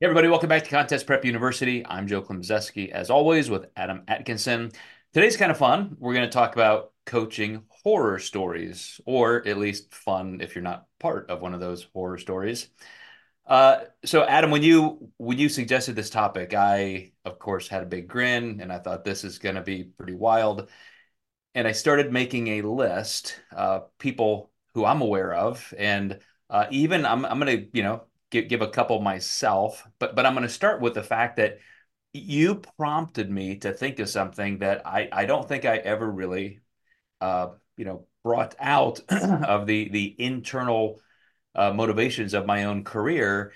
Hey everybody, welcome back to Contest Prep University. I'm Joe Klemczewski, as always, with Adam Atkinson. Today's kind of fun. We're going to talk about coaching horror stories, or at least fun if you're not part of one of those horror stories. Uh, so, Adam, when you when you suggested this topic, I of course had a big grin, and I thought this is going to be pretty wild. And I started making a list, uh, people who I'm aware of, and uh, even I'm I'm going to you know give, give a couple myself, but but I'm going to start with the fact that you prompted me to think of something that I I don't think I ever really uh, you know brought out of the the internal uh, motivations of my own career,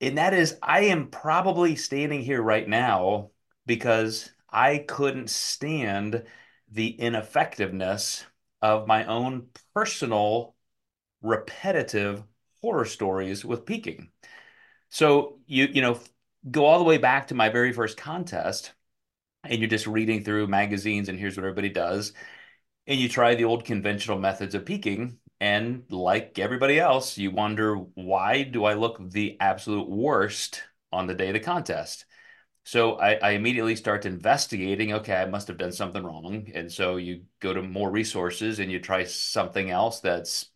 and that is I am probably standing here right now because I couldn't stand the ineffectiveness of my own personal repetitive horror stories with peaking. So you you know go all the way back to my very first contest, and you're just reading through magazines and here's what everybody does, and you try the old conventional methods of peaking, and like everybody else, you wonder why do I look the absolute worst on the day of the contest? So I, I, immediately start investigating. Okay, I must have done something wrong, and so you go to more resources and you try something else that's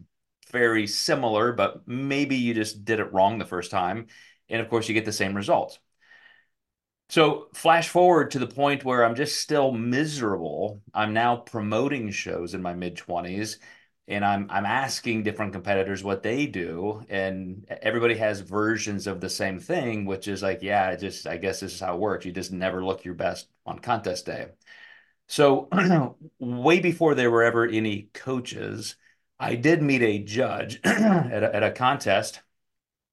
very similar, but maybe you just did it wrong the first time. And of course, you get the same results. So, flash forward to the point where I'm just still miserable. I'm now promoting shows in my mid 20s and I'm I'm asking different competitors what they do and everybody has versions of the same thing which is like yeah, just I guess this is how it works. You just never look your best on contest day. So, way before there were ever any coaches, I did meet a judge at, a, at a contest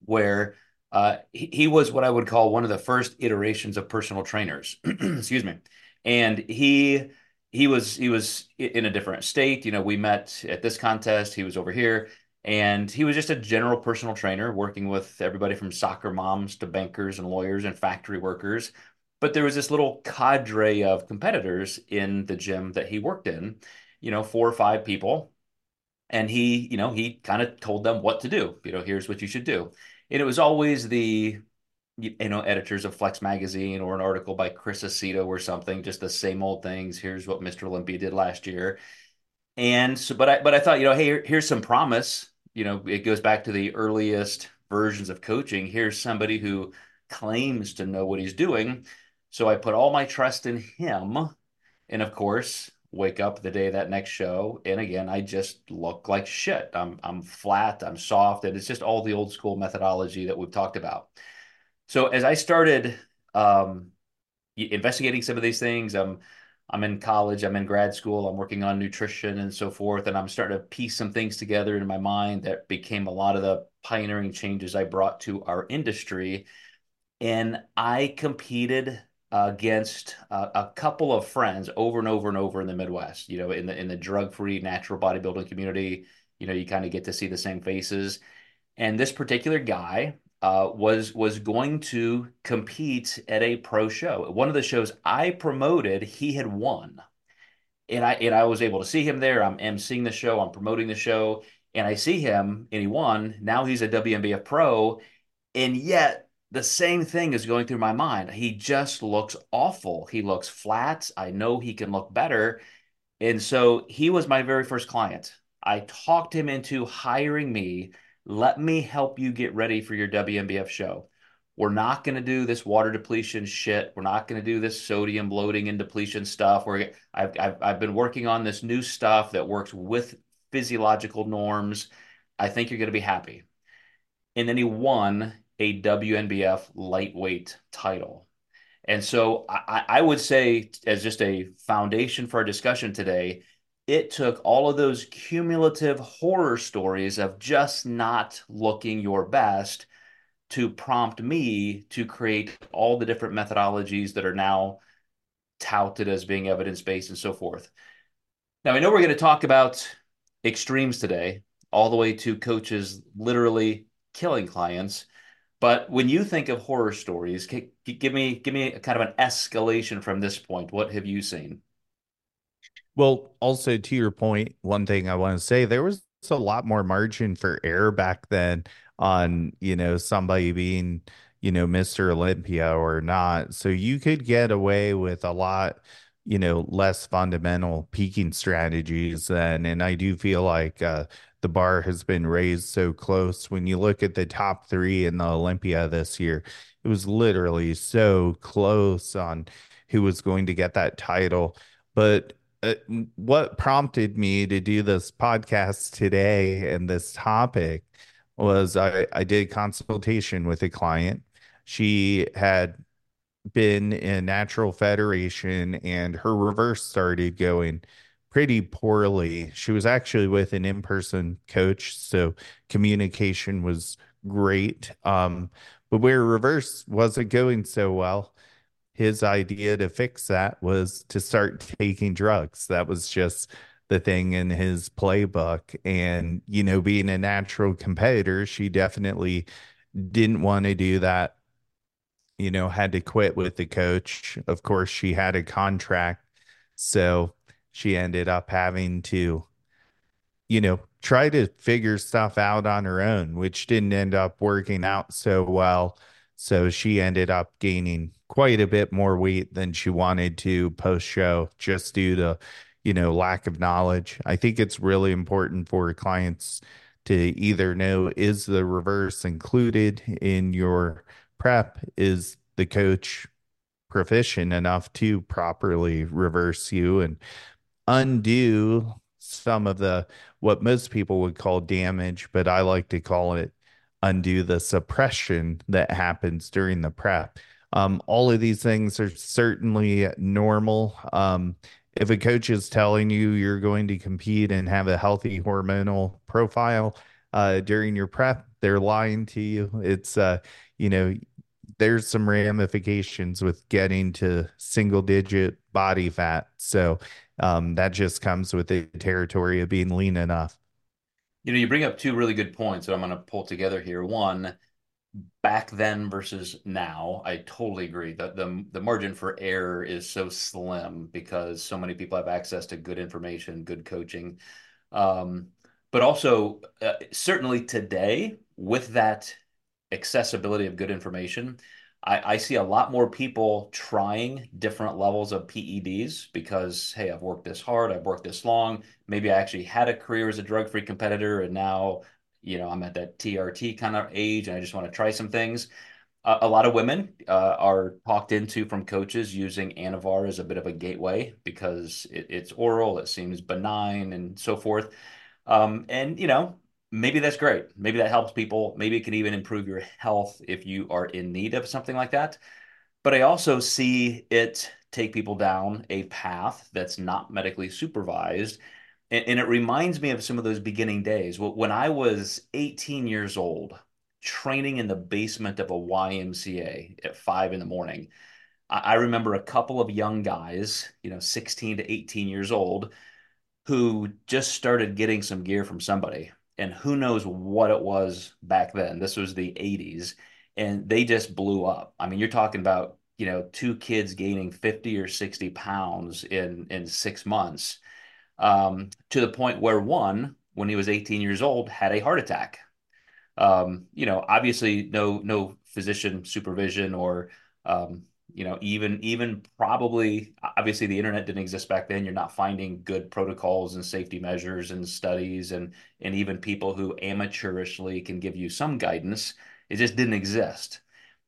where uh, he, he, was what I would call one of the first iterations of personal trainers. Excuse me. And he he was he was in a different state. You know, we met at this contest. He was over here, and he was just a general personal trainer working with everybody from soccer moms to bankers and lawyers and factory workers. But there was this little cadre of competitors in the gym that he worked in. You know, four or five people and he you know he kind of told them what to do you know here's what you should do. And it was always the you know editors of flex magazine or an article by chris aceto or something just the same old things here's what mr olympia did last year. And so but i but i thought you know hey here's some promise. You know it goes back to the earliest versions of coaching. Here's somebody who claims to know what he's doing. So i put all my trust in him. And of course wake up the day that next show and again i just look like shit. I'm i'm flat i'm soft and it's just all the old school methodology that we've talked about. So as i started um, investigating some of these things i'm i'm in college i'm in grad school i'm working on nutrition and so forth and i'm starting to piece some things together in my mind that became a lot of the pioneering changes i brought to our industry. And i competed against uh, a couple of friends over and over and over in the Midwest. You know, in the in the drug free natural bodybuilding community, you know, you kind of get to see the same faces. And this particular guy uh, was was going to compete at a pro show. One of the shows I promoted, he had won, and I and I was able to see him there. I'm emceeing the show. I'm promoting the show, and I see him, and he won. Now he's a WNBF pro, and yet the same thing is going through my mind. He just looks awful. He looks flat. I know he can look better. And so he was my very first client. I talked him into hiring me. Let me help you get ready for your WNBF show. We're not going to do this water depletion shit. We're not going to do this sodium bloating and depletion stuff. Where I've, I've, I've been working on this new stuff that works with physiological norms. I think you're going to be happy. And then he won a WNBF lightweight title. And so I, I, would say, as just a foundation for our discussion today, it took all of those cumulative horror stories of just not looking your best to prompt me to create all the different methodologies that are now touted as being evidence based and so forth. Now, I know we're going to talk about extremes today, all the way to coaches literally killing clients. But when you think of horror stories, give me give me kind of an escalation from this point. What have you seen? Well, also to your point, one thing I want to say, there was a lot more margin for error back then on, you know, somebody being, you know, Mr. Olympia or not. So you could get away with a lot, you know, less fundamental peaking strategies then. And I do feel like uh, the bar has been raised so close. When you look at the top three in the Olympia this year, it was literally so close on who was going to get that title. But uh, what prompted me to do this podcast today and this topic was I, I did consultation with a client. She had been in natural federation and her reverse started going pretty poorly. She was actually with an in-person coach, so communication was great. Um, but where reverse wasn't going so well, his idea to fix that was to start taking drugs. That was just the thing in his playbook. And, you know, being a natural competitor, she definitely didn't want to do that. You know, had to quit with the coach. Of course, she had a contract. So she ended up having to, you know, try to figure stuff out on her own, which didn't end up working out so well. So she ended up gaining quite a bit more weight than she wanted to post show just due to, you know, lack of knowledge. I think it's really important for clients to either know is the reverse included in your prep? Is the coach proficient enough to properly reverse you and undo some of the what most people would call damage, but I like to call it undo the suppression that happens during the prep. Um, all of these things are certainly normal. Um, if a coach is telling you you're going to compete and have a healthy hormonal profile uh, during your prep, they're lying to you. It's, uh, you know, there's some ramifications with getting to single digit body fat. So um, that just comes with the territory of being lean enough. You know, you bring up two really good points that I'm going to pull together here. One, back then versus now, I totally agree that the the margin for error is so slim because so many people have access to good information, good coaching. Um, but also, uh, certainly today, with that accessibility of good information, I, I see a lot more people trying different levels of PEDs because, hey, I've worked this hard, I've worked this long. Maybe I actually had a career as a drug-free competitor, and now, you know, I'm at that TRT kind of age, and I just want to try some things. Uh, a lot of women uh, are talked into from coaches using Anavar as a bit of a gateway because it, it's oral, it seems benign, and so forth. Um, and you know, maybe that's great. Maybe that helps people. Maybe it can even improve your health if you are in need of something like that. But I also see it take people down a path that's not medically supervised. And, and it reminds me of some of those beginning days. When I was 18 years old, training in the basement of a YMCA at five in the morning, I remember a couple of young guys, you know, 16 to 18 years old, who just started getting some gear from somebody and who knows what it was back then. This was the 80s, and they just blew up. I mean, you're talking about, you know, two kids gaining 50 or 60 pounds in in six months, um, to the point where one, when he was 18 years old, had a heart attack. Um, you know, obviously no no physician supervision or um, you know even even probably obviously the internet didn't exist back then. You're not finding good protocols and safety measures and studies and and even people who amateurishly can give you some guidance. It just didn't exist.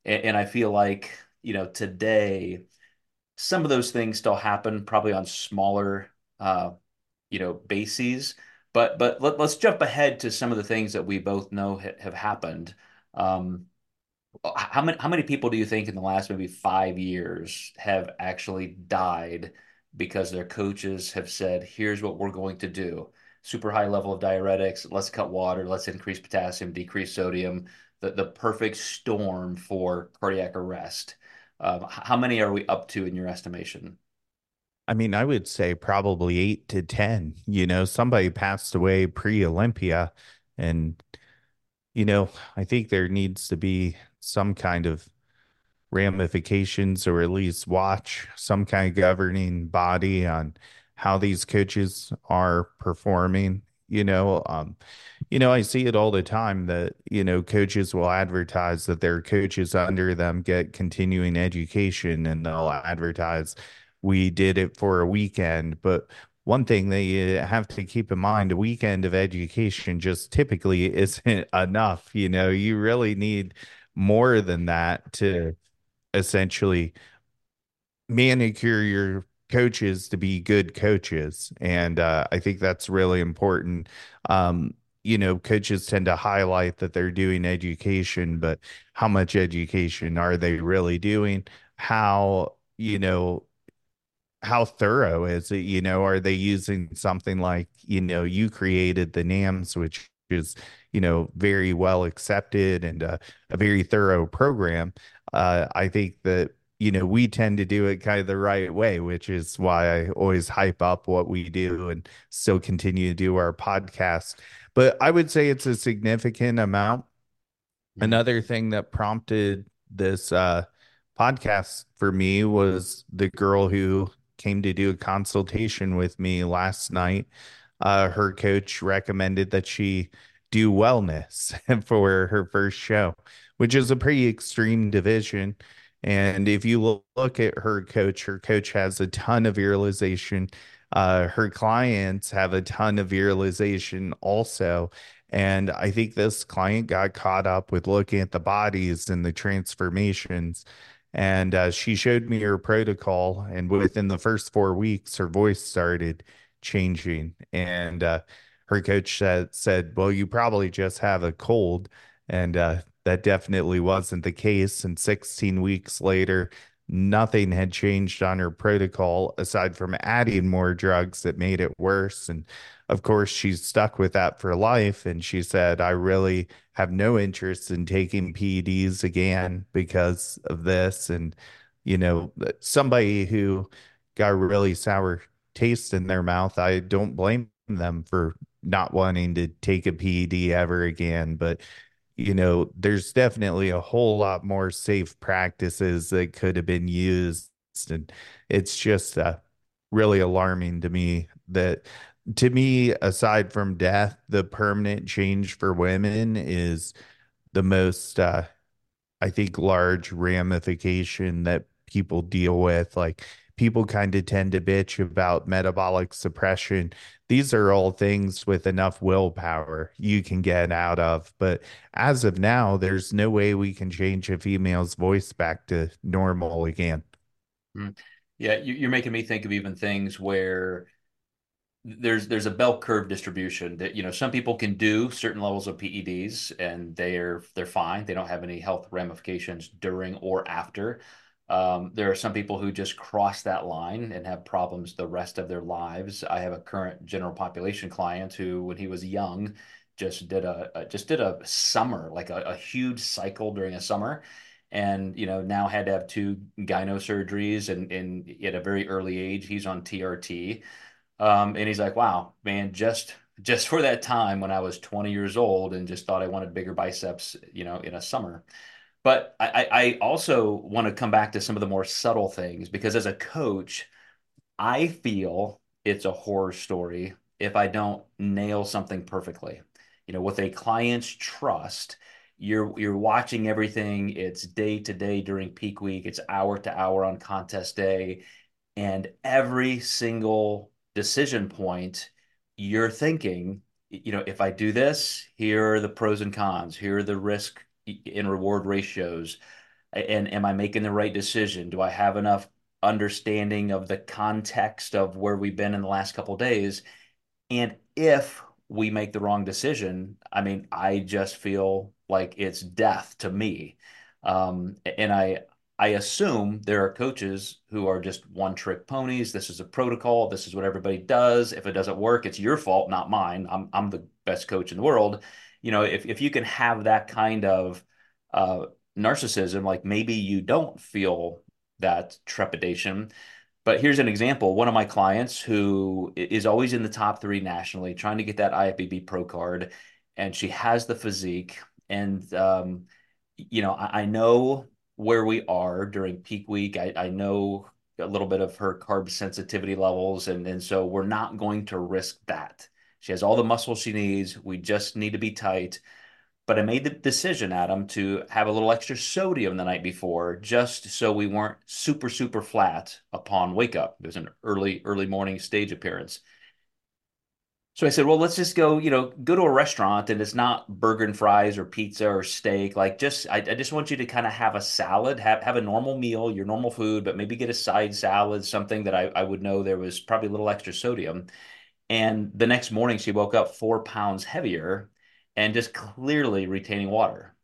And, and i feel like you know today some of those things still happen probably on smaller uh you know bases. But but let, us jump ahead to some of the things that we both know ha- have happened. Um how many how many people do you think in the last maybe five years have actually died because their coaches have said, "Here's what we're going to do: super high level of diuretics. Let's cut water. Let's increase potassium, decrease sodium. The the perfect storm for cardiac arrest." Um, how many are we up to in your estimation? I mean, I would say probably eight to 10. You know, somebody passed away pre Olympia. And, you know, I think there needs to be some kind of ramifications or at least watch some kind of governing body on how these coaches are performing You know, um, you know, I see it all the time that, you know, coaches will advertise that their coaches under them get continuing education and they'll advertise we did it for a weekend. But one thing that you have to keep in mind, a weekend of education just typically isn't enough. You know, you really need more than that to essentially manicure your coaches to be good coaches. And uh, I think that's really important. Um, you know, coaches tend to highlight that they're doing education, but how much education are they really doing? How, you know, how thorough is it? You know, are they using something like, you know, you created the NAMS, which is, you know, very well accepted and uh, a very thorough program. Uh, I think that, you know, we tend to do it kind of the right way, which is why I always hype up what we do and still continue to do our podcast. But I would say it's a significant amount. Another thing that prompted this uh, podcast for me was the girl who came to do a consultation with me last night. Uh, her coach recommended that she do wellness for her first show, which is a pretty extreme division. And if you look at her coach, her coach has a ton of virilization. Uh, her clients have a ton of virilization also. And I think this client got caught up with looking at the bodies and the transformations and uh, she showed me her protocol. And within the first four weeks, her voice started changing. And uh, her coach said, said, Well, you probably just have a cold. And uh, that definitely wasn't the case. And 16 weeks later, nothing had changed on her protocol aside from adding more drugs that made it worse. And of course, she's stuck with that for life. And she said, I really have no interest in taking PEDs again because of this. And, you know, somebody who got a really sour taste in their mouth, I don't blame them for not wanting to take a PED ever again. But, you know, there's definitely a whole lot more safe practices that could have been used. And it's just uh, really alarming to me that to me, aside from death, the permanent change for women is the most, uh, I think, large ramification that people deal with. Like people kind of tend to bitch about metabolic suppression. These are all things with enough willpower you can get out of. But as of now, there's no way we can change a female's voice back to normal again. Mm. Yeah, you're making me think of even things where there's there's a bell curve distribution that you know some people can do certain levels of PEDs and they're they're fine they don't have any health ramifications during or after um, there are some people who just cross that line and have problems the rest of their lives. I have a current general population client who when he was young just did a, a just did a summer like a, a huge cycle during a summer. And you know now had to have two gyno surgeries and, and at a very early age he's on TRT um, and he's like, wow, man, just just for that time when I was 20 years old and just thought I wanted bigger biceps, you know, in a summer. But I, I also want to come back to some of the more subtle things because as a coach, I feel it's a horror story if I don't nail something perfectly. You know, with a client's trust, you're you're watching everything. It's day to day during peak week. It's hour to hour on contest day, and every single decision point, you're thinking, you know, if I do this, here are the pros and cons, here are the risk and reward ratios. And am I making the right decision? Do I have enough understanding of the context of where we've been in the last couple days? And if we make the wrong decision, I mean, I just feel like it's death to me. Um, and I I assume there are coaches who are just one trick ponies. This is a protocol. This is what everybody does. If it doesn't work, it's your fault, not mine. I'm I'm the best coach in the world. You know, if if you can have that kind of uh, narcissism, like maybe you don't feel that trepidation. But here's an example. One of my clients who is always in the top three nationally, trying to get that IFBB Pro card, and she has the physique. And um, you know, I, I know where we are during peak week. I, I know a little bit of her carb sensitivity levels, and and so we're not going to risk that. She has all the muscle she needs. We just need to be tight. But I made the decision, Adam, to have a little extra sodium the night before, just so we weren't super, super flat upon wake up. It was an early, early morning stage appearance. So I said, well, let's just go, you know, go to a restaurant and it's not burger and fries or pizza or steak. Like just, I, I just want you to kind of have a salad, have, have a normal meal, your normal food, but maybe get a side salad, something that I, I would know there was probably a little extra sodium. And the next morning she woke up four pounds heavier and just clearly retaining water.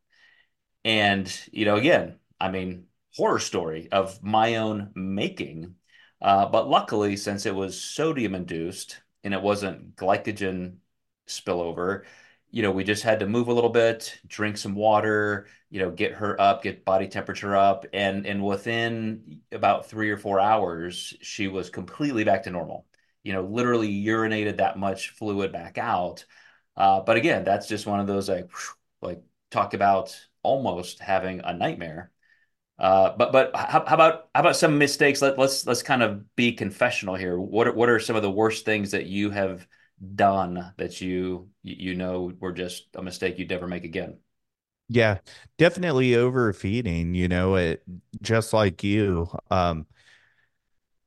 And, you know, again, I mean, horror story of my own making. Uh, but luckily, since it was sodium induced, and it wasn't glycogen spillover. You know, we just had to move a little bit, drink some water, you know, get her up, get body temperature up, and and within about three or four hours, she was completely back to normal. You know, literally urinated that much fluid back out. Uh, but again, that's just one of those like, like talk about almost having a nightmare. Uh, but but how, how, about how about some mistakes? Let, let's let's kind of be confessional here. What what are some of the worst things that you have done that you you know were just a mistake you'd never make again? Yeah, definitely overfeeding, you know, it just like you. Um,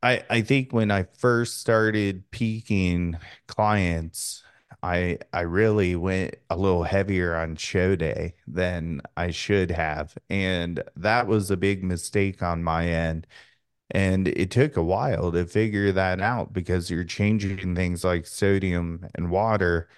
I I think when I first started peaking clients, I I really went a little heavier on show day than I should have, and that was a big mistake on my end. And it took a while to figure that out because you're changing things like sodium and water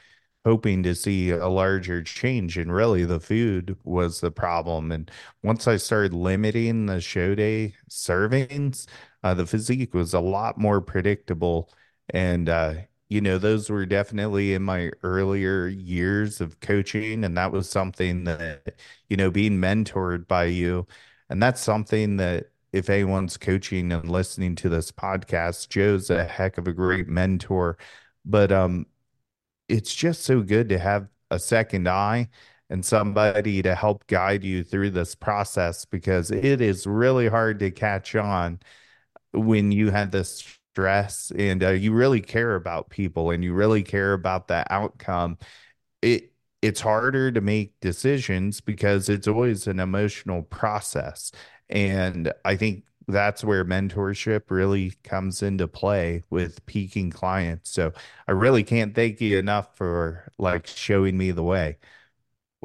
hoping to see a larger change. And really the food was the problem. And once i started limiting the show day servings uh, the physique was a lot more predictable and uh, you know those were definitely in my earlier years of coaching and that was something that you know being mentored by you and that's something that if anyone's coaching and listening to this podcast joe's a heck of a great mentor but um it's just so good to have a second eye and somebody to help guide you through this process because it is really hard to catch on when you have this stress and uh, you really care about people and you really care about the outcome it it's harder to make decisions because it's always an emotional process and i think that's where mentorship really comes into play with peaking clients. So I really can't thank you enough for like showing me the way.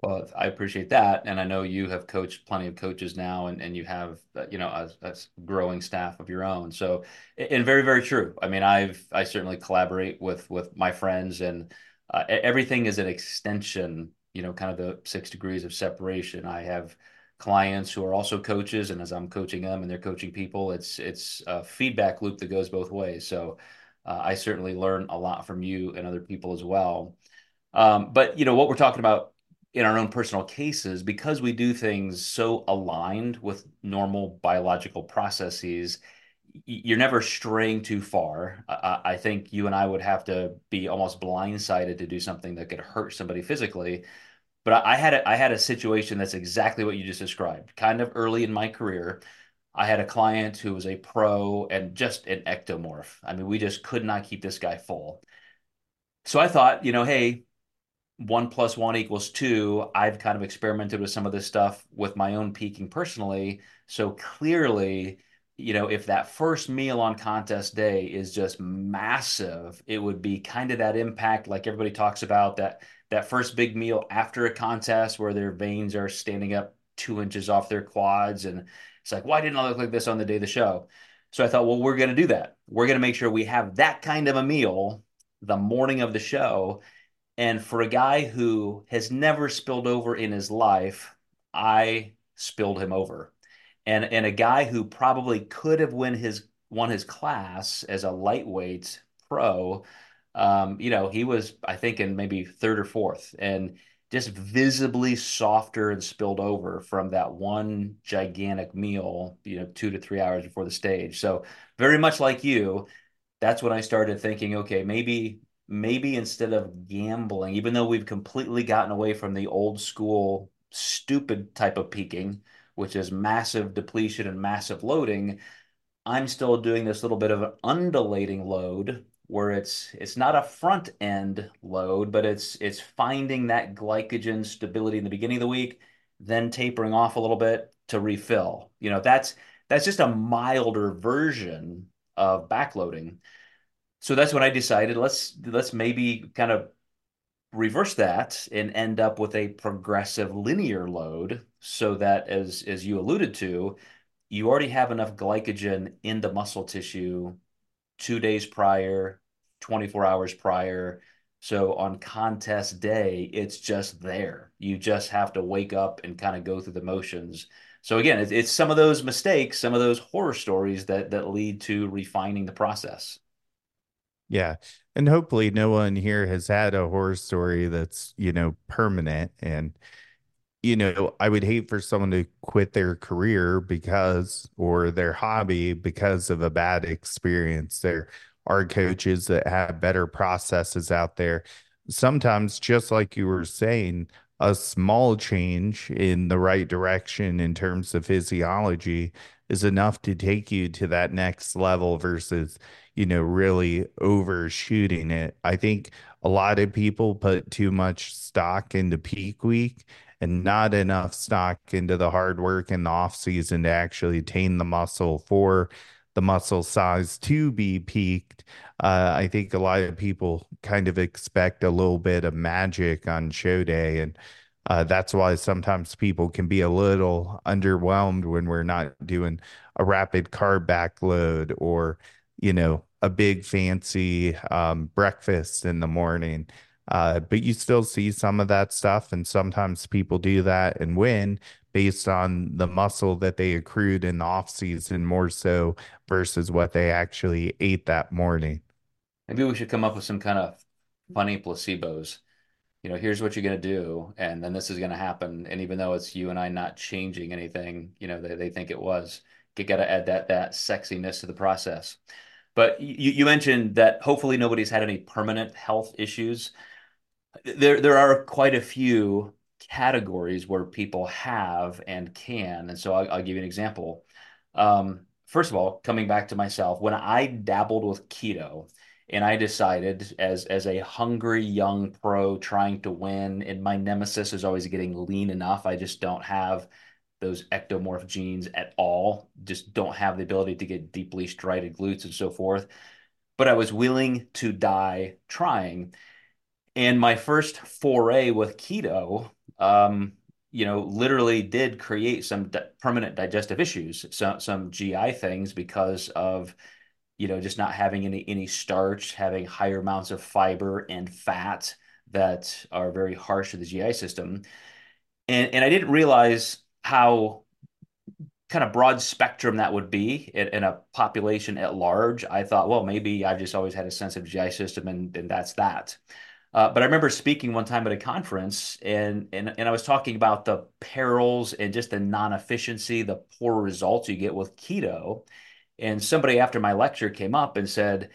Well, I appreciate that, and I know you have coached plenty of coaches now, and and you have uh, you know a, a growing staff of your own. So, and very very true. I mean, I've I certainly collaborate with with my friends, and uh, everything is an extension. You know, kind of the six degrees of separation. I have clients who are also coaches, and as I'm coaching them and they're coaching people, it's it's a feedback loop that goes both ways. So uh, I certainly learn a lot from you and other people as well. Um, but you know what we're talking about in our own personal cases, because we do things so aligned with normal biological processes, you're never straying too far. I, I think you and I would have to be almost blindsided to do something that could hurt somebody physically but I had a, I had a situation that's exactly what you just described. Kind of early in my career, I had a client who was a pro and just an ectomorph. I mean, we just could not keep this guy full. So I thought, you know, hey, one plus one equals two. I've kind of experimented with some of this stuff with my own peaking personally. So clearly, you know, if that first meal on contest day is just massive, it would be kind of that impact, like everybody talks about that that first big meal after a contest where their veins are standing up two inches off their quads. And it's like, why didn't I look like this on the day of the show? So I thought, well, we're going to do that. We're going to make sure we have that kind of a meal the morning of the show. And for a guy who has never spilled over in his life, I spilled him over. And and a guy who probably could have won his won his class as a lightweight pro um, you know, he was, I think, in maybe third or fourth, and just visibly softer and spilled over from that one gigantic meal, you know, two to three hours before the stage. So very much like you, that's when I started thinking, okay, maybe maybe instead of gambling, even though we've completely gotten away from the old school stupid type of peaking, which is massive depletion and massive loading, I'm still doing this little bit of an undulating load where it's it's not a front end load, but it's it's finding that glycogen stability in the beginning of the week, then tapering off a little bit to refill. You know, that's that's just a milder version of backloading. So that's when I decided let's let's maybe kind of reverse that and end up with a progressive linear load so that as as you alluded to, you already have enough glycogen in the muscle tissue two days prior, 24 hours prior. So on contest day, it's just there. You just have to wake up and kind of go through the motions. So again, it's, it's some of those mistakes, some of those horror stories that that lead to refining the process. Yeah. And hopefully no one here has had a horror story that's, you know, permanent. And, you know, I would hate for someone to quit their career because, or their hobby because of a bad experience. There are coaches that have better processes out there. Sometimes, just like you were saying, a small change in the right direction in terms of physiology is enough to take you to that next level versus you know, really overshooting it. I think a lot of people put too much stock into peak week and not enough stock into the hard work in the off season to actually attain the muscle for the muscle size to be peaked. Uh, I think a lot of people kind of expect a little bit of magic on show day. And uh, that's why sometimes people can be a little underwhelmed when we're not doing a rapid carb backload or you know, a big fancy um, breakfast in the morning. Uh, but you still see some of that stuff. And sometimes people do that and win based on the muscle that they accrued in the off season more so versus what they actually ate that morning. Maybe we should come up with some kind of funny placebos. You know, here's what you're going to do, and then this is going to happen. And even though it's you and I not changing anything, you know, they, they think it was. You got to add that that sexiness to the process. But you, you mentioned that hopefully nobody's had any permanent health issues. There, there are quite a few categories where people have and can. And so I'll, I'll give you an example. Um, first of all, coming back to myself, when I dabbled with keto and I decided as as a hungry young pro trying to win, and my nemesis is always getting lean enough. I just don't have those ectomorph genes at all, just don't have the ability to get deeply striated glutes and so forth. But I was willing to die trying. And my first foray with keto, um, you know, literally did create some di permanent digestive issues, some some GI things because of, you know, just not having any any starch, having higher amounts of fiber and fat that are very harsh to the GI system. And and I didn't realize how kind of broad spectrum that would be in, in, a population at large, I thought, well, maybe I've just always had a sensitive GI system and, and that's that. Uh, but I remember speaking one time at a conference and, and, and I was talking about the perils and just the non-efficiency, the poor results you get with keto. And somebody after my lecture came up and said,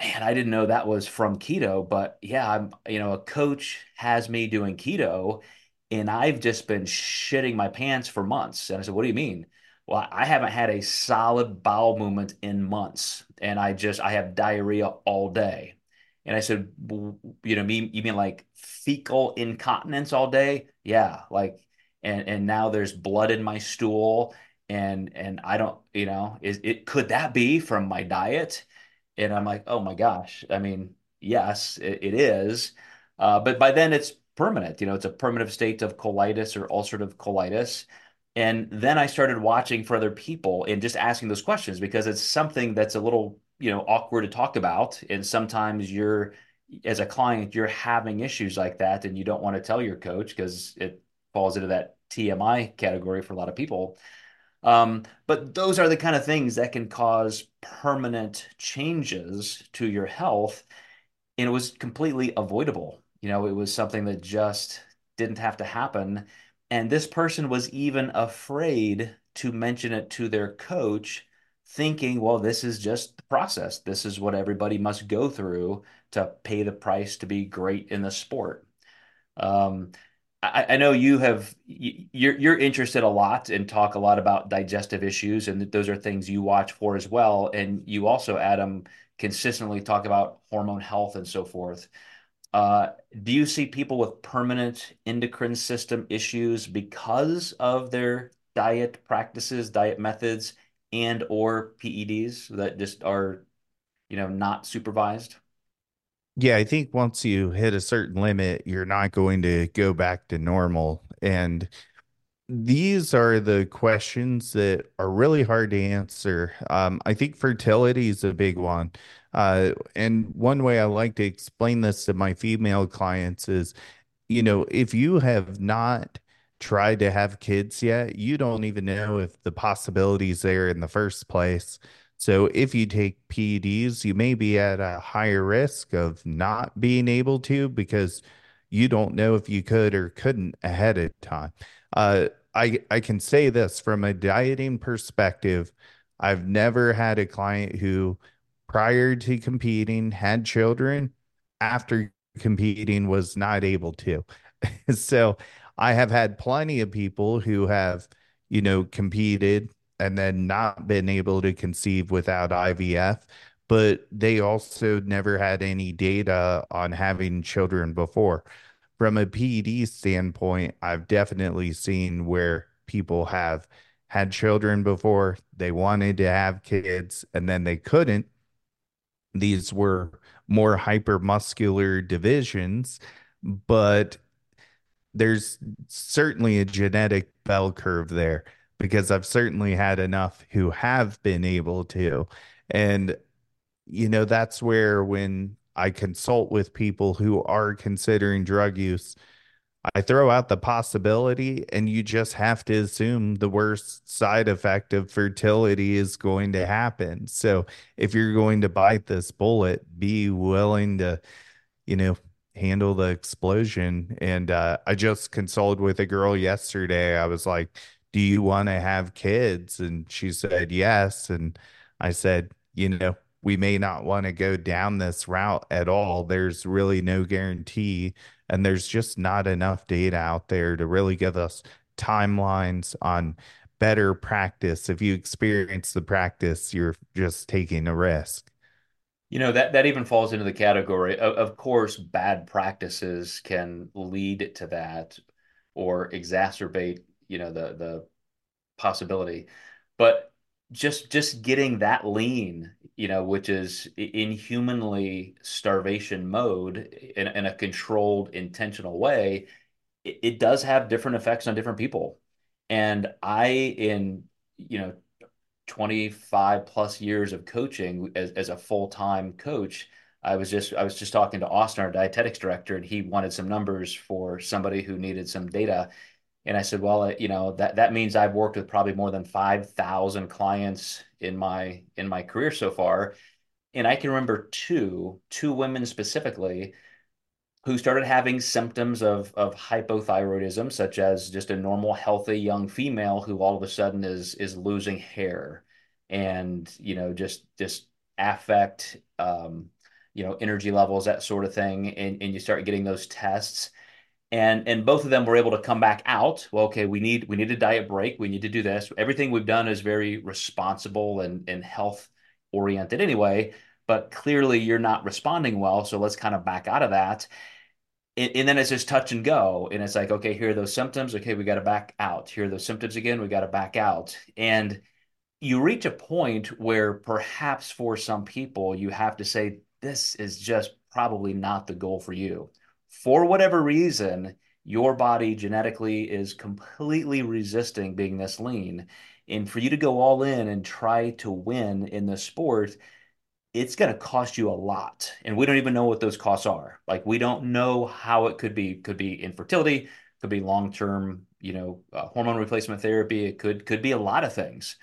man, I didn't know that was from keto, but yeah, I'm, you know, a coach has me doing keto and I've just been shitting my pants for months. And I said, What do you mean? Well, I haven't had a solid bowel movement in months, and I just I have diarrhea all day. And I said, you know, me, you mean like fecal incontinence all day? Yeah, like and and now there's blood in my stool and and I don't, you know, is it could that be from my diet? And I'm like, oh my gosh. I mean, yes, it, it is. Uh, but by then it's permanent. You know, it's a permanent state of colitis or ulcerative colitis. And then I started watching for other people and just asking those questions because it's something that's a little, you know, awkward to talk about. And sometimes you're, as a client, you're having issues like that and you don't want to tell your coach because it falls into that TMI category for a lot of people. Um, but those are the kind of things that can cause permanent changes to your health. And it was completely avoidable you know, it was something that just didn't have to happen. And this person was even afraid to mention it to their coach, thinking, well, this is just the process. This is what everybody must go through to pay the price to be great in the sport. Um, I, I know you have you're you're interested a lot and talk a lot about digestive issues, and those are things you watch for as well. And you also, Adam, consistently talk about hormone health and so forth. Uh, do you see people with permanent endocrine system issues because of their diet practices, diet methods, and or PEDs that just are, you know, not supervised? Yeah, I think once you hit a certain limit, you're not going to go back to normal. And these are the questions that are really hard to answer. Um, I think fertility is a big one. Uh, and one way I like to explain this to my female clients is you know, if you have not tried to have kids yet, you don't even know if the possibilities there in the first place. So if you take PEDs, you may be at a higher risk of not being able to because you don't know if you could or couldn't ahead of time. Uh, I I can say this from a dieting perspective, I've never had a client who prior to competing had children after competing was not able to. so I have had plenty of people who have, you know, competed and then not been able to conceive without IVF, but they also never had any data on having children before. From a PED standpoint, I've definitely seen where people have had children before, they wanted to have kids, and then they couldn't these were more hypermuscular divisions, but there's certainly a genetic bell curve there because I've certainly had enough who have been able to. And, you know, that's where when I consult with people who are considering drug use, I throw out the possibility, and you just have to assume the worst side effect of fertility is going to happen. So if you're going to bite this bullet, be willing to, you know, handle the explosion. And uh, I just consulted with a girl yesterday. I was like, Do you want to have kids? And she said, Yes. And I said, You know, we may not want to go down this route at all. There's really no guarantee and there's just not enough data out there to really give us timelines on better practice. If you experience the practice, you're just taking a risk. You know, that that even falls into the category of, of course, bad practices can lead to that or exacerbate, you know, the the possibility. But just just getting that lean, you know, which is inhumanly starvation mode in, in a controlled, intentional way, it, it does have different effects on different people. And I, in you know, 25 plus years of coaching as, as a full-time coach, I was just I was just talking to Austin, our dietetics director, and he wanted some numbers for somebody who needed some data. And I said, well, you know, that that means I've worked with probably more than 5,000 clients in my in my career so far. And I can remember two, two women specifically who started having symptoms of of hypothyroidism, such as just a normal, healthy young female who all of a sudden is is losing hair and, you know, just just affect um, you know, energy levels, that sort of thing. And and you start getting those tests and and both of them were able to come back out. Well okay we need we need a diet break. We need to do this. Everything we've done is very responsible and and health oriented anyway but clearly you're not responding well so let's kind of back out of that. And, and then it's just touch and go. And it's like okay here are those symptoms. Okay we got to back out. Here are those symptoms again. We got to back out. And you reach a point where perhaps for some people you have to say this is just probably not the goal for you for whatever reason, your body genetically is completely resisting being this lean. And for you to go all in and try to win in the sport, it's going to cost you a lot. And we don't even know what those costs are. Like we don't know how it could be. Could be infertility, could be long-term, you know, uh, hormone replacement therapy. It could could be a lot of things.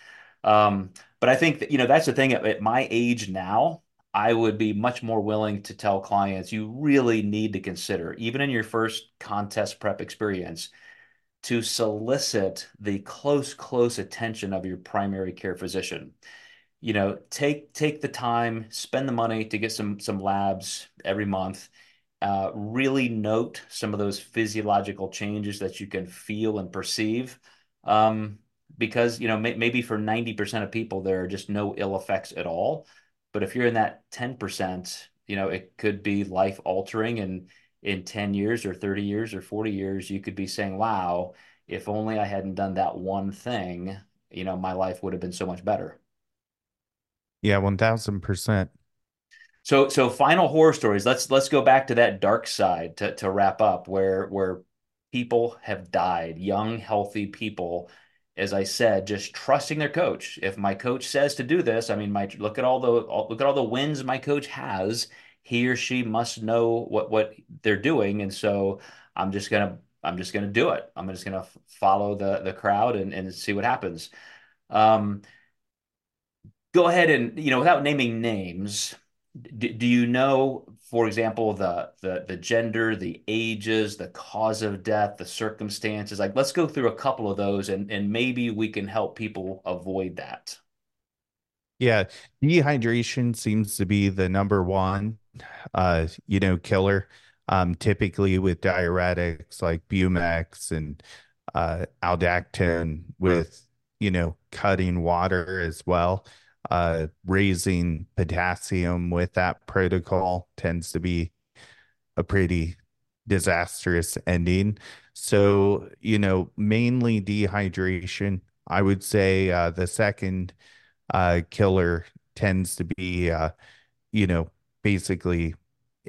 Um, but I think that, you know, that's the thing at, at my age now, I would be much more willing to tell clients you really need to consider, even in your first contest prep experience, to solicit the close, close attention of your primary care physician. You know, take take the time, spend the money to get some some labs every month uh, really note some of those physiological changes that you can feel and perceive. Um, because, you know, may maybe for 90% of people, there are just no ill effects at all. But if you're in that 10%, you know, it could be life altering. And in 10 years or 30 years or 40 years, you could be saying, wow, if only I hadn't done that one thing, you know, my life would have been so much better. Yeah, 1000%. So so final horror stories. Let's let's go back to that dark side to to wrap up where where people have died, young healthy people as I said, just trusting their coach. If my coach says to do this, I mean, my look at all the look at all the wins my coach has. He or she must know what what they're doing, and so I'm just gonna I'm just gonna do it. I'm just gonna follow the the crowd and and see what happens. Um, go ahead and you know without naming names do you know for example the the the gender the ages the cause of death the circumstances like let's go through a couple of those and and maybe we can help people avoid that. Yeah dehydration seems to be the number one uh you know killer um typically with diuretics like bumex and uh aldactone with you know cutting water as well uh, raising potassium with that protocol tends to be a pretty disastrous ending. So, you know, mainly dehydration. I would say uh, the second uh, killer tends to be, uh, you know, basically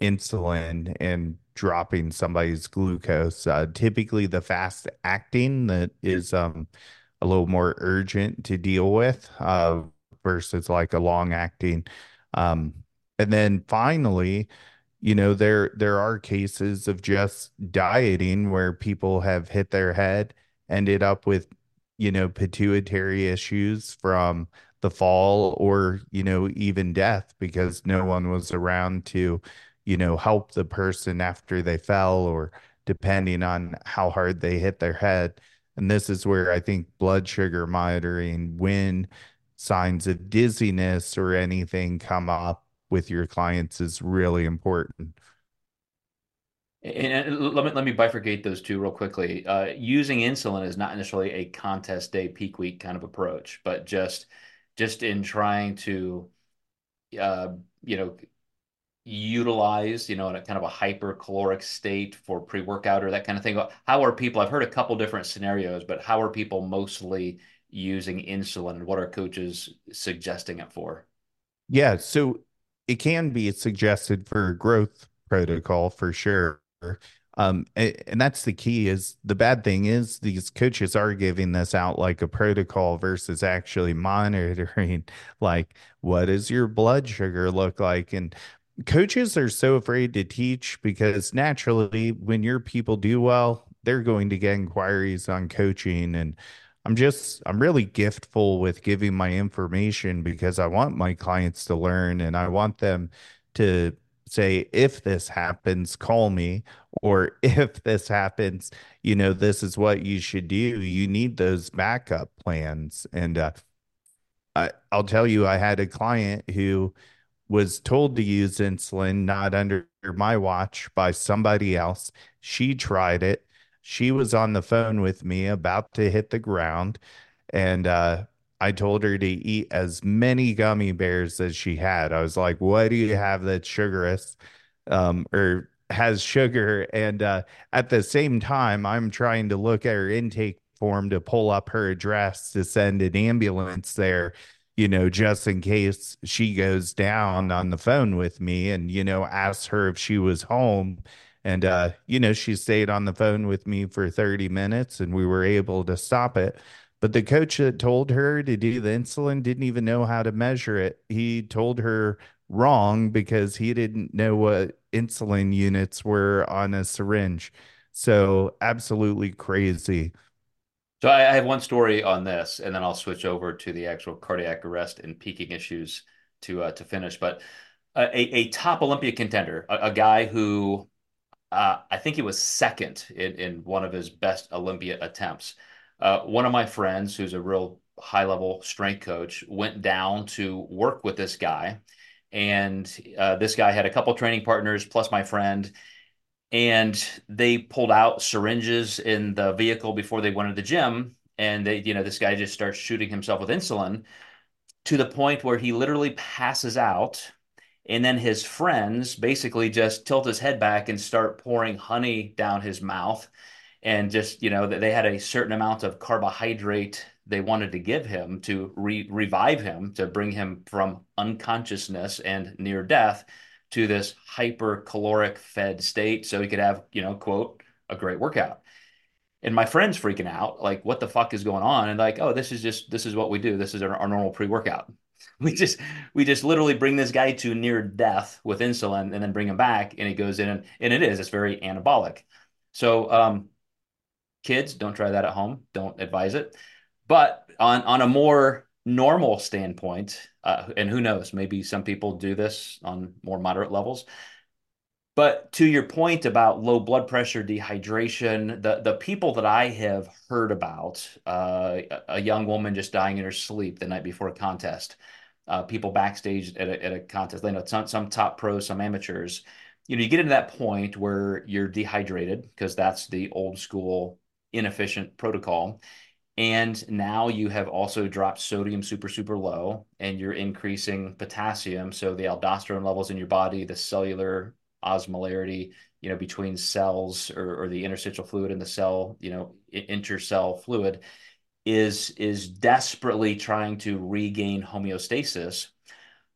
insulin and dropping somebody's glucose. Uh, typically, the fast acting that is um, a little more urgent to deal with. Versus like a long acting. Um, and then finally, you know, there there are cases of just dieting where people have hit their head, ended up with, you know, pituitary issues from the fall or, you know, even death because no one was around to, you know, help the person after they fell or depending on how hard they hit their head. And this is where I think blood sugar monitoring, when signs of dizziness or anything come up with your clients is really important. And let me let me bifurcate those two real quickly. Uh, using insulin is not necessarily a contest day, peak week kind of approach, but just just in trying to, uh, you know, utilize, you know, in a kind of a hypercaloric state for pre-workout or that kind of thing. How are people? I've heard a couple different scenarios, but how are people mostly using insulin? What are coaches suggesting it for? Yeah, so it can be suggested for growth protocol for sure. Um, and, and that's the key is the bad thing is these coaches are giving this out like a protocol versus actually monitoring like what does your blood sugar look like and coaches are so afraid to teach because naturally when your people do well they're going to get inquiries on coaching and I'm just, I'm really giftful with giving my information because I want my clients to learn and I want them to say, if this happens, call me. Or if this happens, you know, this is what you should do. You need those backup plans. And uh, I, I'll tell you, I had a client who was told to use insulin, not under my watch by somebody else. She tried it she was on the phone with me about to hit the ground and uh, I told her to eat as many gummy bears as she had. I was like, "What do you have that's sugarous, um, or has sugar?" And uh, at the same time, I'm trying to look at her intake form to pull up her address to send an ambulance there, you know, just in case she goes down on the phone with me, and you know, ask her if she was home and, uh, you know, she stayed on the phone with me for 30 minutes and we were able to stop it. But the coach that told her to do the insulin didn't even know how to measure it. He told her wrong because he didn't know what insulin units were on a syringe. So, absolutely crazy. So, I have one story on this, and then I'll switch over to the actual cardiac arrest and peaking issues to uh, to finish. But a, a top Olympia contender, a, a guy who uh, I think he was second in, in one of his best Olympia attempts. Uh, one of my friends, who's a real high level strength coach, went down to work with this guy. And uh, this guy had a couple training partners plus my friend. and they pulled out syringes in the vehicle before they went to the gym. And they, you know, this guy just starts shooting himself with insulin to the point where he literally passes out. And then his friends basically just tilt his head back and start pouring honey down his mouth. And just, you know, they had a certain amount of carbohydrate they wanted to give him to re revive him, to bring him from unconsciousness and near death to this hypercaloric fed state so he could have, you know, quote, a great workout. And my friend's freaking out, like, what the fuck is going on? And like, oh, this is just this is what we do. This is our, our normal pre-workout. We just we just literally bring this guy to near death with insulin and then bring him back and he goes in and, and it is, it's very anabolic. So um kids, don't try that at home. Don't advise it. But on on a more normal standpoint, uh, and who knows, maybe some people do this on more moderate levels. But to your point about low blood pressure, dehydration, the the people that I have heard about, uh, a young woman just dying in her sleep the night before a contest, uh, people backstage at a, at a contest, you know, some some top pros, some amateurs. You know, you get into that point where you're dehydrated because that's the old school inefficient protocol. And now you have also dropped sodium super, super low and you're increasing potassium. So the aldosterone levels in your body, the cellular osmolarity, you know, between cells or, or the interstitial fluid in the cell, you know, intercell fluid is is desperately trying to regain homeostasis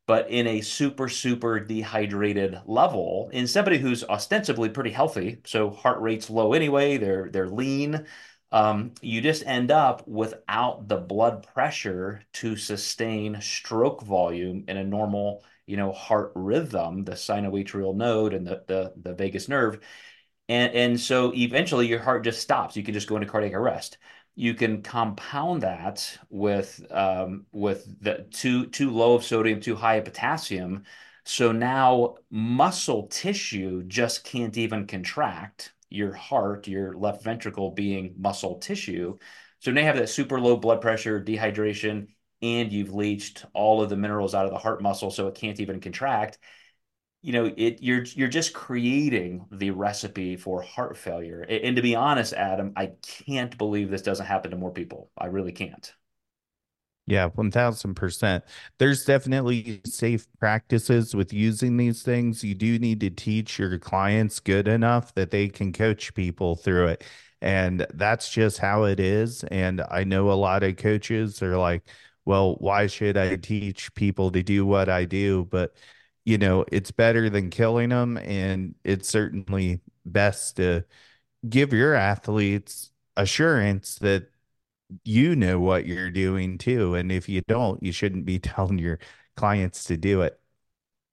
but in a super super dehydrated level in somebody who's ostensibly pretty healthy. So heart rate's low anyway they're they're lean. Um, you just end up without the blood pressure to sustain stroke volume in a normal you know, heart rhythm, the sinoatrial node and the, the, the vagus nerve. And, and so eventually your heart just stops. You can just go into cardiac arrest. You can compound that with um, with the too too low of sodium, too high of potassium. So now muscle tissue just can't even contract. Your heart, your left ventricle being muscle tissue. So now you have that super low blood pressure, dehydration, and you've leached all of the minerals out of the heart muscle so it can't even contract you know it you're you're just creating the recipe for heart failure and, and to be honest adam i can't believe this doesn't happen to more people i really can't yeah, 1000%. There's definitely safe practices with using these things. You do need to teach your clients good enough that they can coach people through it. And that's just how it is. And I know a lot of coaches are like, well, why should I teach people to do what I do? But, you know, it's better than killing them. And it's certainly best to give your athletes assurance that you know what you're doing too. And if you don't, you shouldn't be telling your clients to do it.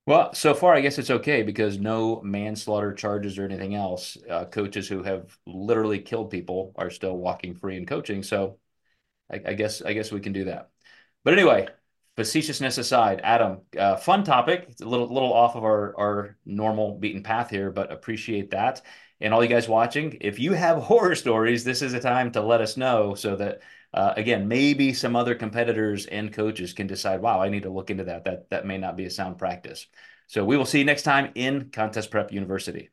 Well, so far, I guess it's okay because no manslaughter charges or anything else. Uh, coaches who have literally killed people are still walking free and coaching. So I, I guess I guess we can do that. But anyway, facetiousness aside, Adam, uh, fun topic. It's a little little off of our our normal beaten path here, but appreciate that. And all you guys watching, if you have horror stories, this is a time to let us know so that uh, again, maybe some other competitors and coaches can decide, wow, I need to look into that. That that may not be a sound practice. So we will see you next time in Contest Prep University.